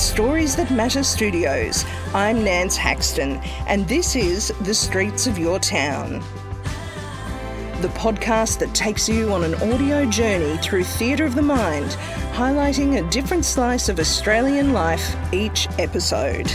Stories That Matter Studios. I'm Nance Haxton, and this is The Streets of Your Town. The podcast that takes you on an audio journey through theatre of the mind, highlighting a different slice of Australian life each episode.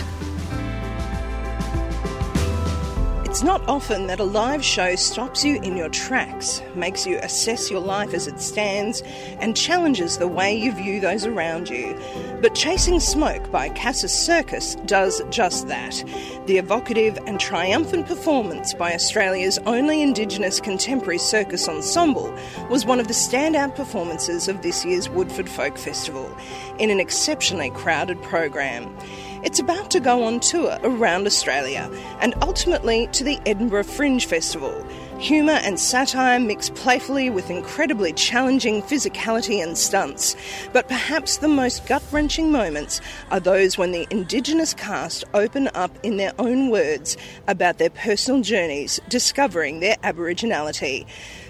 It's not often that a live show stops you in your tracks, makes you assess your life as it stands, and challenges the way you view those around you. But Chasing Smoke by Casus Circus does just that. The evocative and triumphant performance by Australia's only Indigenous contemporary circus ensemble was one of the standout performances of this year's Woodford Folk Festival in an exceptionally crowded program. It's about to go on tour around Australia and ultimately to the Edinburgh Fringe Festival. Humour and satire mix playfully with incredibly challenging physicality and stunts. But perhaps the most gut wrenching moments are those when the Indigenous cast open up in their own words about their personal journeys discovering their Aboriginality.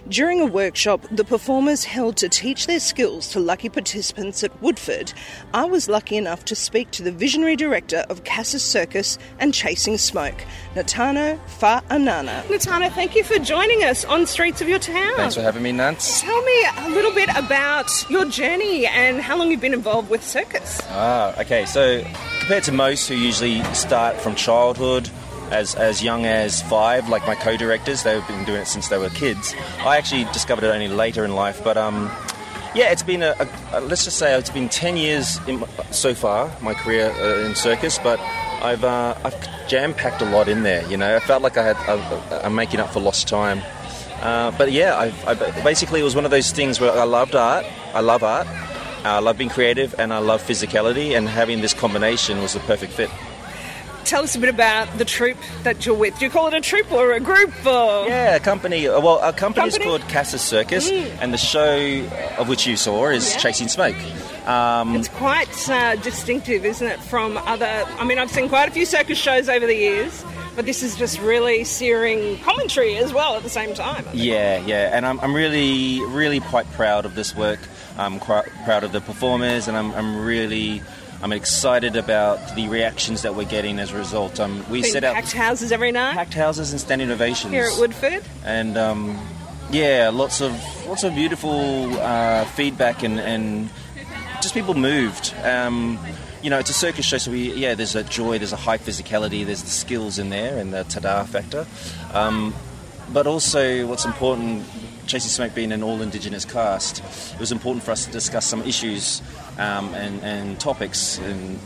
During a workshop the performers held to teach their skills to lucky participants at Woodford, I was lucky enough to speak to the visionary director of Casus Circus and Chasing Smoke, Natano Fa'anana. Natano, thank you for joining us on Streets of Your Town. Thanks for having me, Nance. Tell me a little bit about your journey and how long you've been involved with circus. Ah, okay. So, compared to most who usually start from childhood, as, as young as five, like my co-directors, they've been doing it since they were kids. I actually discovered it only later in life, but um, yeah, it's been a, a, let's just say it's been ten years in, so far my career uh, in circus, but I've uh, I've jam packed a lot in there. You know, I felt like I had I, am making up for lost time. Uh, but yeah, I, I, basically it was one of those things where I loved art. I love art. I love being creative, and I love physicality, and having this combination was the perfect fit tell us a bit about the troupe that you're with. Do you call it a troupe or a group? Or? Yeah, a company. Well, our company, is called Casus Circus, mm. and the show of which you saw is yeah. Chasing Smoke. Um, it's quite uh, distinctive, isn't it, from other. I mean, I've seen quite a few circus shows over the years. But this is just really searing commentary as well at the same time. Yeah, yeah, and I'm, I'm really, really quite proud of this work. I'm quite proud of the performers, and I'm, I'm really I'm excited about the reactions that we're getting as a result. Um, we set up packed houses every night, packed houses and standing ovations here at Woodford, and um, yeah, lots of lots of beautiful uh, feedback and, and just people moved. Um, you know, it's a circus show, so we yeah, there's a joy, there's a high physicality, there's the skills in there, and the tada factor. Um, but also, what's important, Chasing Smoke being an all Indigenous cast, it was important for us to discuss some issues um, and, and, topics and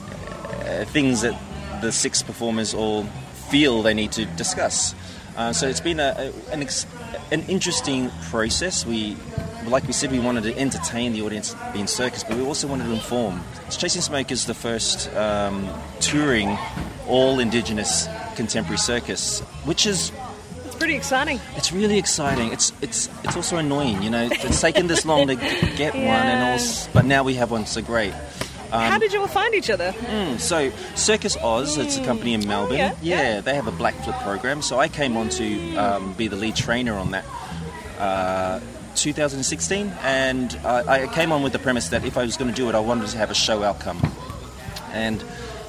uh, things that the six performers all feel they need to discuss. Uh, so it's been a, a, an, ex- an interesting process. We, like we said, we wanted to entertain the audience in circus, but we also wanted to inform. So Chasing Smoke is the first um, touring all Indigenous contemporary circus, which is pretty exciting. It's really exciting. It's it's it's also annoying. You know, it's taken this long to get yeah. one, and all. But now we have one, so great. Um, How did you all find each other? Mm, so Circus Oz, mm. it's a company in Melbourne. Oh, yeah, yeah, yeah, they have a black flip program. So I came on to um, be the lead trainer on that. Uh, 2016, and I came on with the premise that if I was going to do it, I wanted to have a show outcome. And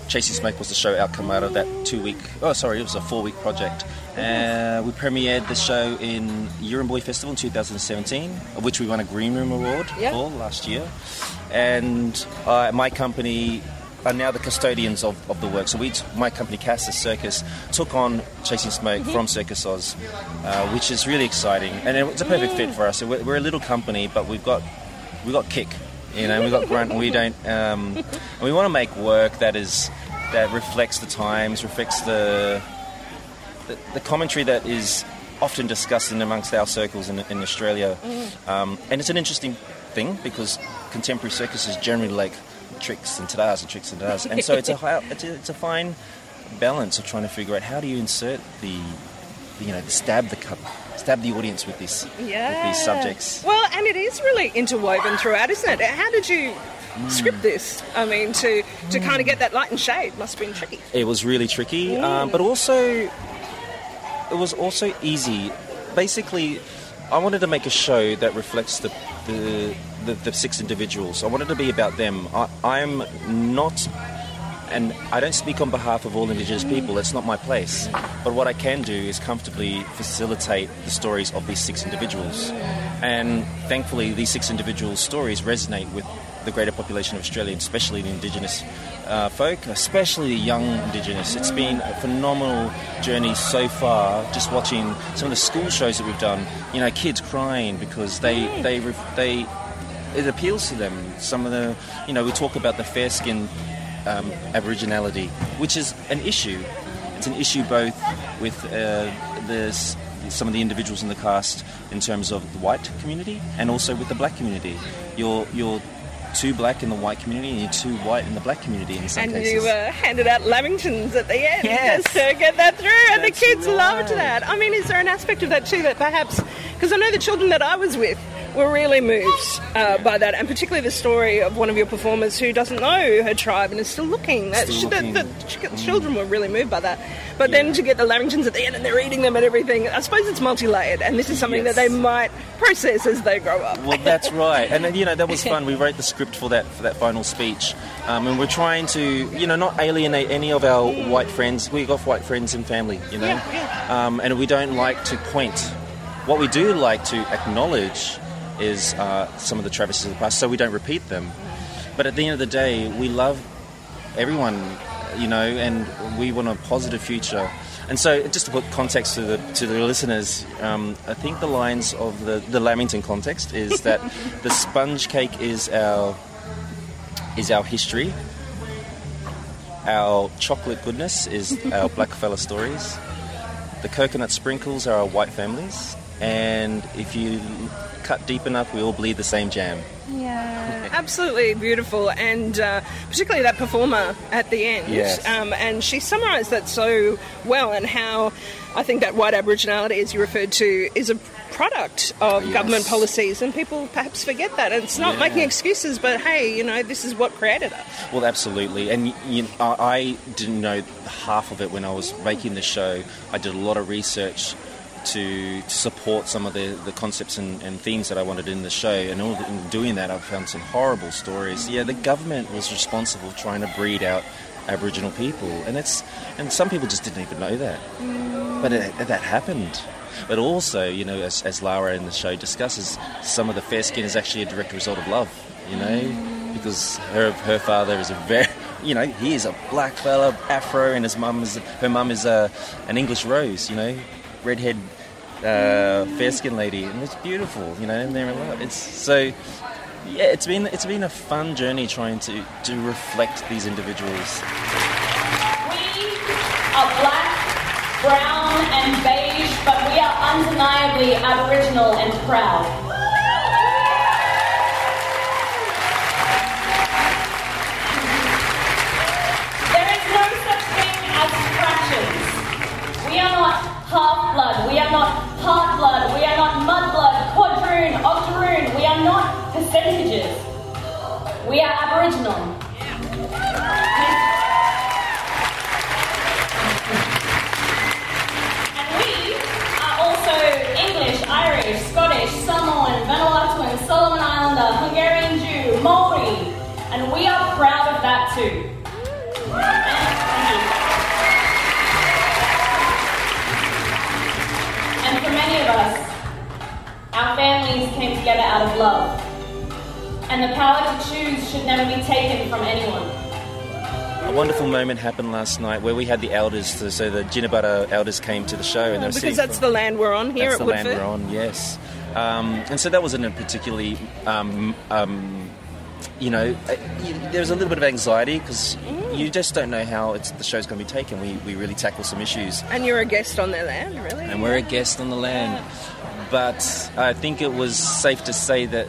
Chasing Smoke was the show outcome out of that two week, oh, sorry, it was a four week project. Uh, we premiered the show in Yirramboi Festival in 2017, of which we won a Green Room Award yep. for last year. And uh, my company are now the custodians of, of the work. So we, t- my company, Casus Circus, took on Chasing Smoke mm-hmm. from Circus Oz, uh, which is really exciting. And it's a perfect mm. fit for us. We're, we're, a little company, but we've got, we've got kick. You know, we've got grunt, and we don't. Um, and we want to make work that is that reflects the times, reflects the, the, the commentary that is often discussed in amongst our circles in, in Australia. Mm. Um, and it's an interesting thing because contemporary circus is generally like tricks and tadas and tricks and tadas. And so it's a, it's a, it's a fine balance of trying to figure out how do you insert the, you know, the stab the cup stab the audience with this yeah. with these subjects. Well, and it is really interwoven throughout, isn't it? How did you mm. script this? I mean, to to mm. kind of get that light and shade must have been tricky. It was really tricky, mm. um, but also it was also easy. Basically, I wanted to make a show that reflects the the, the, the six individuals. I wanted to be about them. I, I'm not and I don't speak on behalf of all Indigenous people, that's not my place. But what I can do is comfortably facilitate the stories of these six individuals. And thankfully, these six individuals' stories resonate with the greater population of Australia, especially the Indigenous uh, folk, especially the young Indigenous. It's been a phenomenal journey so far. Just watching some of the school shows that we've done, you know, kids crying because they they they it appeals to them. Some of the, you know, we talk about the fair skin um, Aboriginality, which is an issue. It's an issue both with uh, the, some of the individuals in the cast in terms of the white community and also with the black community. You're, you're too black in the white community and you're too white in the black community in some and cases. And you uh, handed out Lamingtons at the end Yes. just to get that through, and the kids loved that. I mean, is there an aspect of that too that perhaps, because I know the children that I was with were really moved uh, by that, and particularly the story of one of your performers who doesn't know her tribe and is still looking. That, Still looking. the, the children were really moved by that. But then to get the Lamingtons at the end and they're eating them and everything, I suppose it's multi-layered, and this is something Yes. that they might process as they grow up. Well, that's right, and you know that was fun. We wrote the script for that for that final speech, um, and we're trying to you know not alienate any of our white friends. We've got white friends and family, you know, Um, and we don't like to point. What we do like to acknowledge is uh, some of the travesties of the past, so we don't repeat them. But at the end of the day, we love everyone, you know, and we want a positive future. And so, just to put context to the to the listeners, um, I think the lines of the the Lamington context is that the sponge cake is our is our history. Our chocolate goodness is our blackfella stories. The coconut sprinkles are our white families, and if you cut deep enough, we all bleed the same jam. Yeah, absolutely beautiful, and uh, particularly that performer at the end. Yes. Um, and she summarised that so well, and how I think that white Aboriginality, as you referred to, is a product of Yes. government policies, and people perhaps forget that. And it's not Yeah. making excuses, but hey, you know, this is what created us. Well, absolutely, and you know, I I didn't know half of it when I was making the show. I did a lot of research to, to support some of the, the concepts and, and themes that I wanted in the show, and all, in doing that, I found some horrible stories. Yeah, the government was responsible for trying to breed out Aboriginal people, and it's and some people just didn't even know that, mm. but it, that happened. But also, you know, as, as Lara in the show discusses, some of the fair skin is actually a direct result of love, you know, mm. because her her father is a very, you know, he is a black fella, afro, and his mum is her mum is a an English rose, you know, redhead, uh, fair skin lady, and it's beautiful, you know, and they're in love. It's so. Yeah, it's been it's been a fun journey trying to, to reflect these individuals. We are black, brown, and beige, but we are undeniably Aboriginal and proud. There is no such thing as fractions. We are not half blood, we are not part blood, we are not mud blood, quadroon, octoroon, we are not percentages. We are Aboriginal. And we are also English, Irish, Scottish, Samoan, Vanuatuan, Solomon Islander, Hungarian Jew, Maori, and we are proud of that too. Of us, our families came together out of love. And the power to choose should never be taken from anyone. A wonderful moment happened last night where we had the elders, so the Jinibara elders came to the show, and they were Because that's for- the land we're on here That's at the land we're on, yes. Um, and so that wasn't a particularly, um, um, you know, uh, there was a little bit of anxiety because you just don't know how it's, the show's going to be taken. We, we really tackle some issues, And you're a guest on their land, really? and we're a guest on the land. But I think it was safe to say that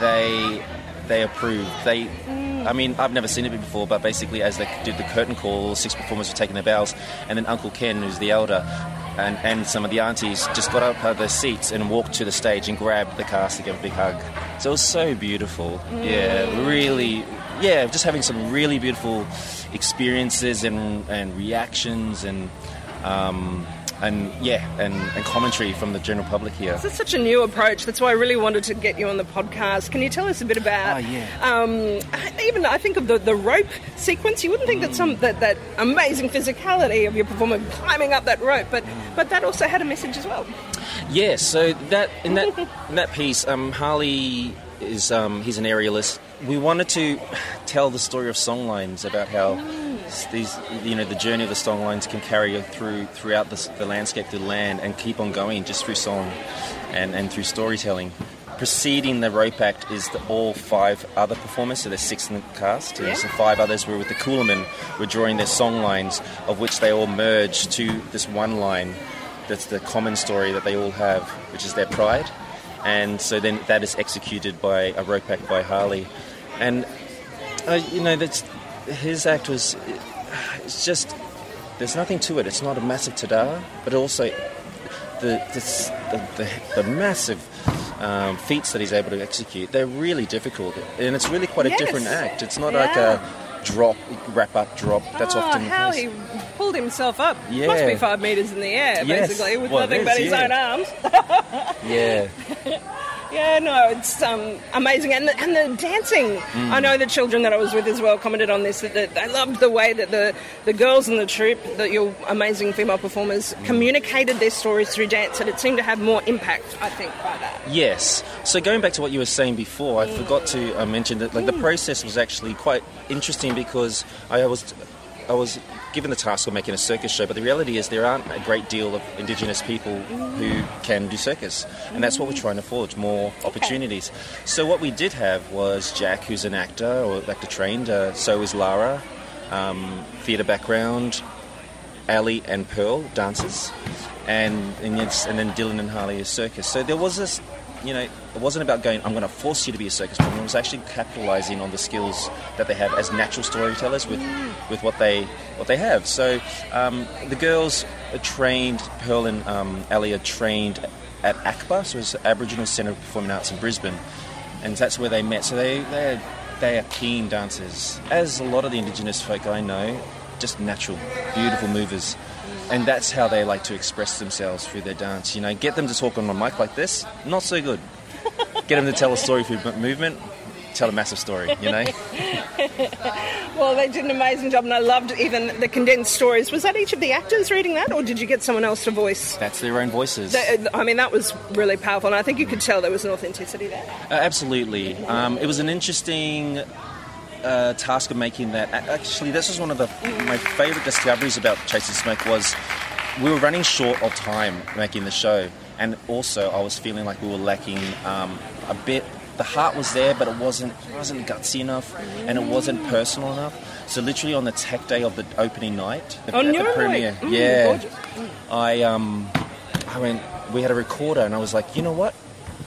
they they approved. They, I mean, I've never seen it before, but basically, as they did the curtain call, six performers were taking their bows, and then Uncle Ken, who's the elder, and, and some of the aunties just got up out of their seats and walked to the stage and grabbed the cast to give a big hug. So it was so beautiful. Yeah, really. Yeah, just having some really beautiful experiences and, and reactions and. Um, and yeah, and, and commentary from the general public here. This is such a new approach. That's why I really wanted to get you on the podcast. Can you tell us a bit about? Oh, yeah. Um, even I think of the, the rope sequence. You wouldn't think that some that, that amazing physicality of your performer climbing up that rope, but but that also had a message as well. Yeah, so that in that in that piece, um, Harley is um, he's an aerialist. We wanted to tell the story of songlines about how these you know the journey of the songlines can carry you through throughout the, the landscape, the land, and keep on going just through song and, and through storytelling. Preceding the rope act is the, all five other performers, so there's six in the cast, and so five others were with the coolamons, were drawing their song lines, of which they all merge to this one line that's the common story that they all have, which is their pride. And so then that is executed by a rope act by Harley. And, uh, you know, that's, his act was, it's just, there's nothing to it. It's not a massive ta but also the, this, the, the, the massive um, feats that he's able to execute, they're really difficult. And it's really quite a different act. It's not Yeah. like a drop, wrap up, drop. That's oh, often how he pulled himself up. Yeah. Must be five meters in the air, Yes. basically, with Well, nothing it but his yeah. own arms. Yeah. Yeah, no, it's um, amazing, and the, and the dancing. Mm. I know the children that I was with as well commented on this that, that they loved the way that the the girls in the troupe, that your amazing female performers, Mm. communicated their stories through dance, and it seemed to have more impact. I think by that. Yes. So going back to what you were saying before, I forgot to uh, mention that like the process was actually quite interesting because I was I was given the task of making a circus show, but the reality is there aren't a great deal of Indigenous people who can do circus, and that's what we're trying to forge more opportunities. So what we did have was Jack, who's an actor or actor trained. Uh, so is Lara, um, theatre background. Ali and Pearl dancers, and and, and then Dylan and Harley is circus. So there was this, you know, it wasn't about going. I'm going to force you to be a circus performer. It was actually capitalising on the skills that they have as natural storytellers with with what they what they have. So um, the girls are trained. Pearl and um, Ali are trained at ACPA, so it's Aboriginal Centre of Performing Arts in Brisbane, and that's where they met. So they they they are keen dancers, as a lot of the Indigenous folk I know just natural, beautiful movers. And that's how they like to express themselves through their dance. You know, get them to talk on a mic like this, not so good. Get them to tell a story through movement, tell a massive story, you know? Well, they did an amazing job, and I loved even the condensed stories. Was that each of the actors reading that, or did you get someone else to voice? That's their own voices. The- I mean, that was really powerful, and I think you could tell there was an authenticity there. Uh, absolutely. Um, it was an interesting uh, task of making that. Actually, this was one of the my favourite discoveries about Chasing Smoke was we were running short of time making the show, and also I was feeling like we were lacking um, a bit. The heart was there, but it wasn't it wasn't gutsy enough, and it wasn't personal enough. So literally on the tech day of the opening night, the, On at your the premiere. Mm, yeah, gorgeous. I um, I went. We had a recorder, and I was like, you know what?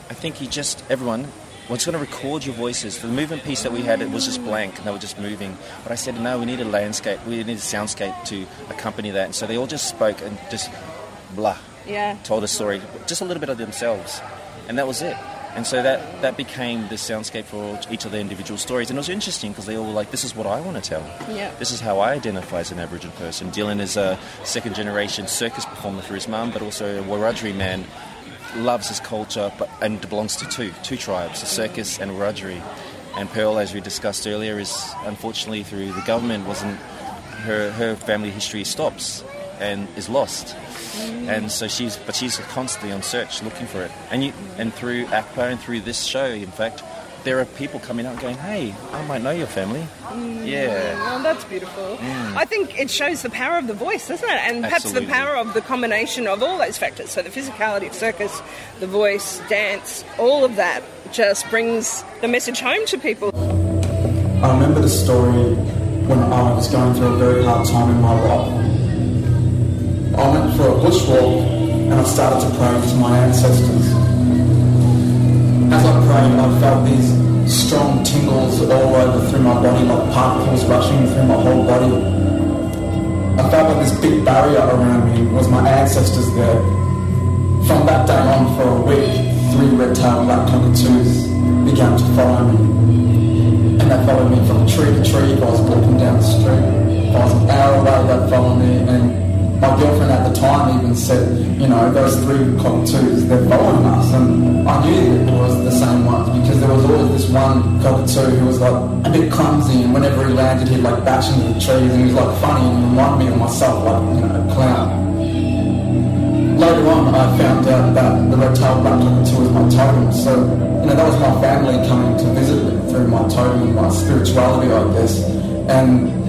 I think he just everyone was going to record your voices. The movement piece that we had, it was just blank, and they were just moving. But I said, no, we need a landscape. We need a soundscape to accompany that. And so they all just spoke and just blah, Yeah. told a story, just a little bit of themselves, and that was it. And so that, that became the soundscape for each of their individual stories. And it was interesting because they all were like, this is what I want to tell. Yeah. This is how I identify as an Aboriginal person. Dylan is a second generation circus performer for his mum, but also a Wiradjuri man. Loves his culture but, and belongs to two, two tribes, the circus and Wiradjuri. And Pearl, as we discussed earlier, is unfortunately through the government, wasn't her, her family history stops and is lost. And so she's, but she's constantly on search, looking for it. And you, and through ACPA and through this show, in fact, there are people coming up going, "Hey, I might know your family." Mm, yeah, Well, that's beautiful. Mm. I think it shows the power of the voice, doesn't it? And perhaps Absolutely. the power of the combination of all those factors. So the physicality of circus, the voice, dance, all of that just brings the message home to people. I remember the story when I was going through a very hard time in my life. I went for a bushwalk and I started to pray to my ancestors. As I prayed, I felt these strong tingles all over through my body, like particles rushing through my whole body. I felt like this big barrier around me was my ancestors there. From that day on, for a week, three red-tailed black cockatoos began to follow me and they followed me from tree to tree. If I was walking down the street, if I was an hour away, they'd follow me. And my girlfriend at the time even said, you know, those three cockatoos, they're following us. And I knew that it was the same ones because there was always this one cockatoo who was like a bit clumsy and whenever he landed he'd like bash into the trees and he was like funny and reminded me of myself like, you know, a clown. Later on I found out that the red-tailed black cockatoo was my totem. So, you know, that was my family coming to visit me through my totem my spirituality, I guess. And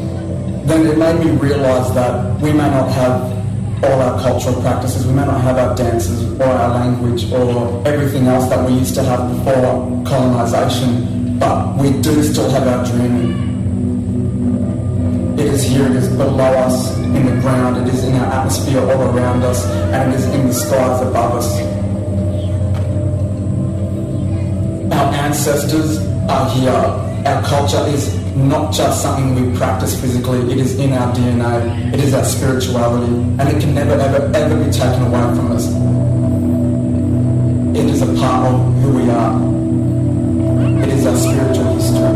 then it made me realise that we may not have all our cultural practices, we may not have our dances or our language or everything else that we used to have before colonisation, but we do still have our dreaming. It is here, it is below us, in the ground, it is in our atmosphere all around us, and it is in the skies above us. Our ancestors Uh, are here. Our culture is not just something we practice physically, it is in our DNA, it is our spirituality, and it can never, ever, ever be taken away from us. It is a part of who we are. It is our spiritual history.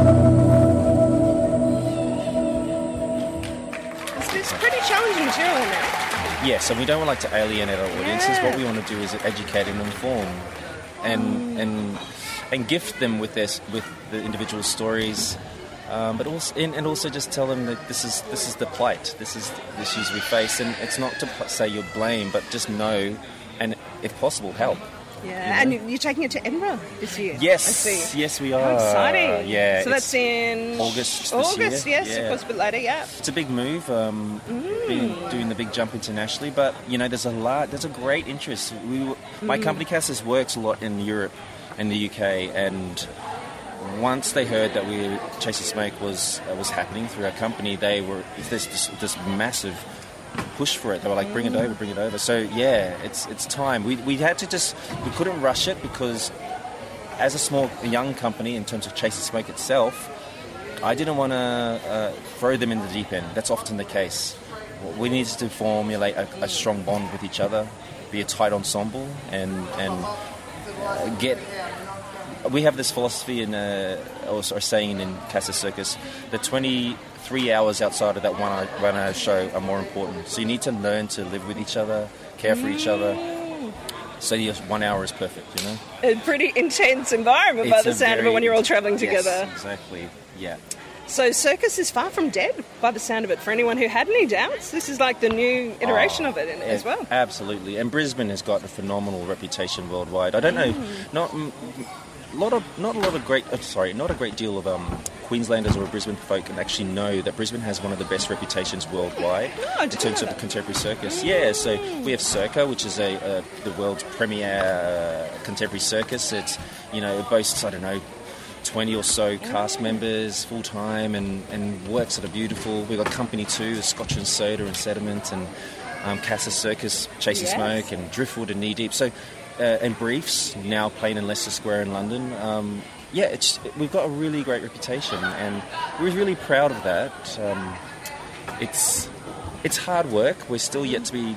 It's, it's pretty challenging material in there. Yes, and we don't like to alienate our audiences. Yeah. What we want to do is educate and inform, and and and gift them with their with the individual stories, um, but also and, and also just tell them that this is this is the plight, this is the issues we face, and it's not to say you're blame, but just know, and if possible, help. Yeah, and you- you're taking it to Edinburgh this year. Yes, I see. yes, we are. How exciting! Yeah, so that's in August this August, year. yes, Yeah. of course, a bit later. Yeah. It's a big move, um, being, doing the big jump internationally. But you know, there's a lot, there's a great interest. We, my company Casus works a lot in Europe and the UK, and once they heard that we Chase the Smoke was uh, was happening through our company, they were there's this, this massive push for it. They were like, "Bring it over, bring it over." So yeah, it's it's time. We we had to just we couldn't rush it because as a small young company in terms of Chase the Smoke itself. I didn't want to uh, throw them in the deep end. That's often the case. We needed to formulate a, a strong bond with each other, be a tight ensemble, and and get. We have this philosophy in, uh, or, or saying in Casus Circus, the 23 hours outside of that one hour, one hour show are more important. So you need to learn to live with each other, care for each other. So your one hour is perfect, you know. A pretty intense environment by the sound of it when you're all travelling Yes, together. exactly. Yeah. So circus is far from dead by the sound of it. For anyone who had any doubts, this is like the new iteration of it in, as well. Absolutely, and Brisbane has got a phenomenal reputation worldwide. I don't know, Mm. not mm, lot of not a lot of great. Uh, sorry, not a great deal of um, Queenslanders or Brisbane folk can actually know that Brisbane has one of the best reputations worldwide Oh, in terms of the contemporary circus. Yeah, so we have Circa, which is a uh, the world's premier uh, contemporary circus. It's you know it boasts I don't know. 20 or so cast members full time and, and works that are beautiful. We've got Company 2, Scotch and Soda and Sediment, and um, Casus Circus, Chasing Yes. Smoke, and Driftwood and Knee Deep. So, uh, and Briefs, now playing in Leicester Square in London. Um, yeah, it's, we've got a really great reputation, and we're really proud of that. Um, it's, it's hard work. We're still yet to be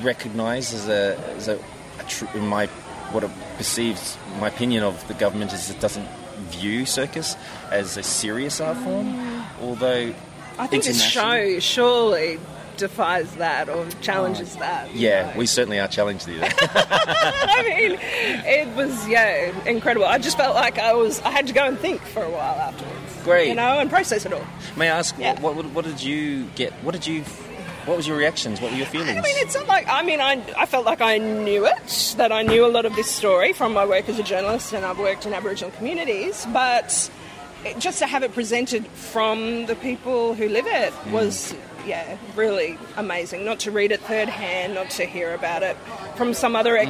recognised as a, as a, a tr- in my what it perceives my opinion of the government is it doesn't view circus as a serious art form, mm. although I think this show surely defies that or challenges oh, that. Yeah, know. we certainly are challenged there. I mean, it was yeah incredible. I just felt like I was I had to go and think for a while afterwards. Great. you know, and process it all. May I ask, Yeah. what, what, what did you get? What did you? What was your reactions? What were your feelings? I mean, it's not like I mean, I, I felt like I knew it, that I knew a lot of this story from my work as a journalist, and I've worked in Aboriginal communities. But it, just to have it presented from the people who live it Mm. was, yeah, really amazing. Not to read it third hand, not to hear about it from some other Mm.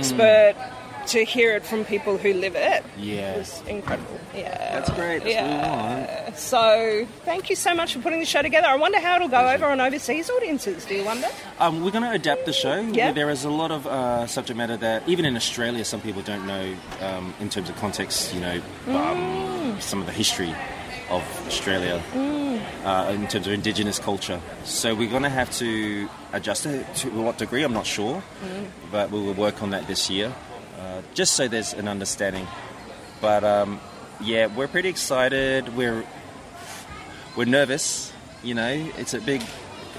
Expert. To hear it from people who live it Yeah. was incredible. Yeah, That's great. That's what we want. So, thank you so much for putting the show together. I wonder how it'll go over on overseas audiences. Do you wonder? Um, we're going to adapt the show. Yeah. There is a lot of uh, subject matter that, even in Australia, some people don't know um, in terms of context, you know, um, some of the history of Australia uh, in terms of Indigenous culture. So we're going to have to adjust it to what degree, I'm not sure, but we will work on that this year, uh, just so there's an understanding. But um, yeah, we're pretty excited. We're we're nervous. You know, it's a big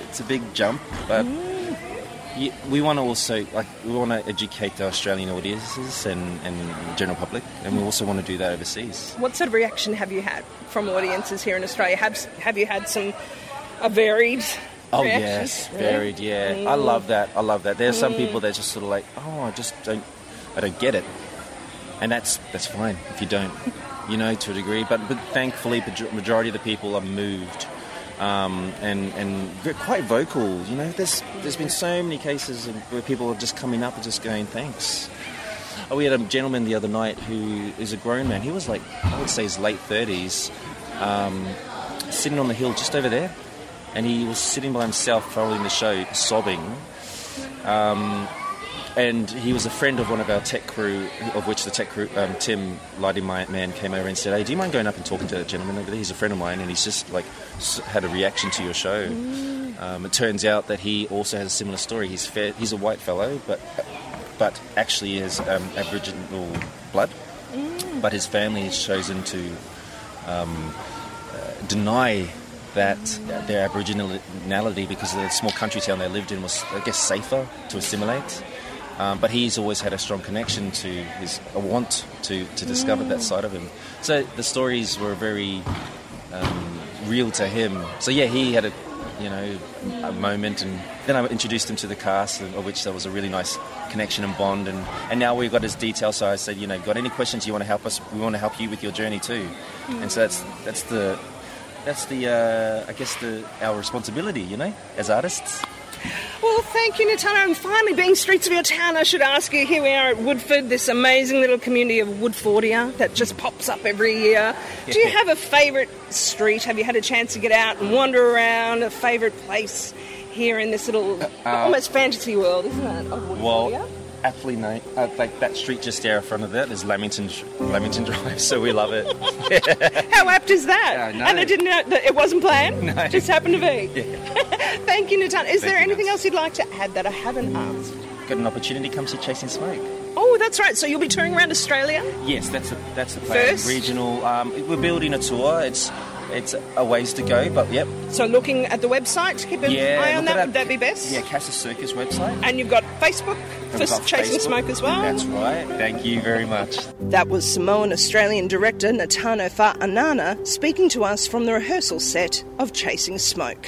it's a big jump, but y- we want to also like we want to educate the Australian audiences and, and general public, and we also want to do that overseas. What sort of reaction have you had from audiences here in Australia? Have have you had some a varied? Oh reaction? yes, Mm. varied. Yeah, I love that. I love that. There are some people that just sort of like, oh, I just don't, I don't get it, and that's that's fine if you don't, you know, to a degree. But but thankfully, the majority of the people are moved. Um, and and quite vocal, you know. There's there's been so many cases where people are just coming up and just going thanks. Oh, we had a gentleman the other night who is a grown man. He was like I would say his late thirties, um, sitting on the hill just over there, and he was sitting by himself following the show, sobbing. Um, and he was a friend of one of our tech crew, of which the tech crew, um, Tim Lighting My Man, came over and said, "Hey, do you mind going up and talking to that gentleman over there? He's a friend of mine, and he's just like had a reaction to your show." Um, it turns out that he also has a similar story. He's fair, he's a white fellow, but but actually has um, Aboriginal blood. But his family has chosen to um, uh, deny that their Aboriginality because the small country town they lived in was, I guess, safer to assimilate. Um, but he's always had a strong connection to his a want to, to discover that side of him. So the stories were very um, real to him. So yeah, he had a you know a moment, and then I introduced him to the cast, of which there was a really nice connection and bond. And, and now we've got his details. So I said, you know, got any questions you want to help us? We want to help you with your journey too. And so that's that's the that's the uh, I guess the our responsibility, you know, as artists. Well, thank you, Natano. And finally, being streets of your town, I should ask you. Here we are at Woodford, this amazing little community of Woodfordia that just pops up every year. Do you have a favourite street? Have you had a chance to get out and wander around? A favourite place here in this little uh, uh, almost fantasy world, isn't it? Well, aptly named, uh, like that street just there in front of that is Lamington Lamington Drive, so we love it. How apt is that? Yeah, know. And I didn't know that it wasn't planned. No. Just happened to be. Thank you, Natano. Is there anything else you'd like to add that I haven't asked? Got an opportunity, come see Chasing Smoke. Oh, that's right. So you'll be touring around Australia? Yes, that's the that's the plan. First? Regional. Um, we're building a tour. It's it's a ways to go, but yep. So looking at the website, keep an Yeah, eye on that. at Would that be best? Yeah, Casus Circus website. And you've got Facebook for got Chasing Facebook. Smoke as well. That's right. Thank you very much. That was Samoan Australian director Natano Fa'anana speaking to us from the rehearsal set of Chasing Smoke.